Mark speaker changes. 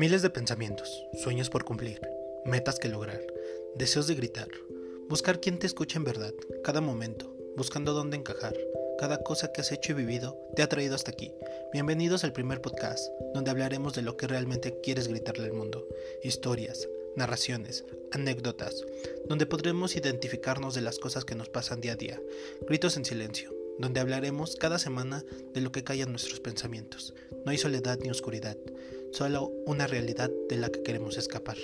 Speaker 1: Miles de pensamientos, sueños por cumplir, metas que lograr, deseos de gritar, buscar quien te escuche en verdad, cada momento, buscando dónde encajar. Cada cosa que has hecho y vivido te ha traído hasta aquí. Bienvenidos al primer podcast, donde hablaremos de lo que realmente quieres gritarle al mundo. Historias, narraciones, anécdotas, donde podremos identificarnos de las cosas que nos pasan día a día. Gritos en silencio, donde hablaremos cada semana de lo que callan nuestros pensamientos. No hay soledad ni oscuridad, solo una realidad de la que queremos escapar.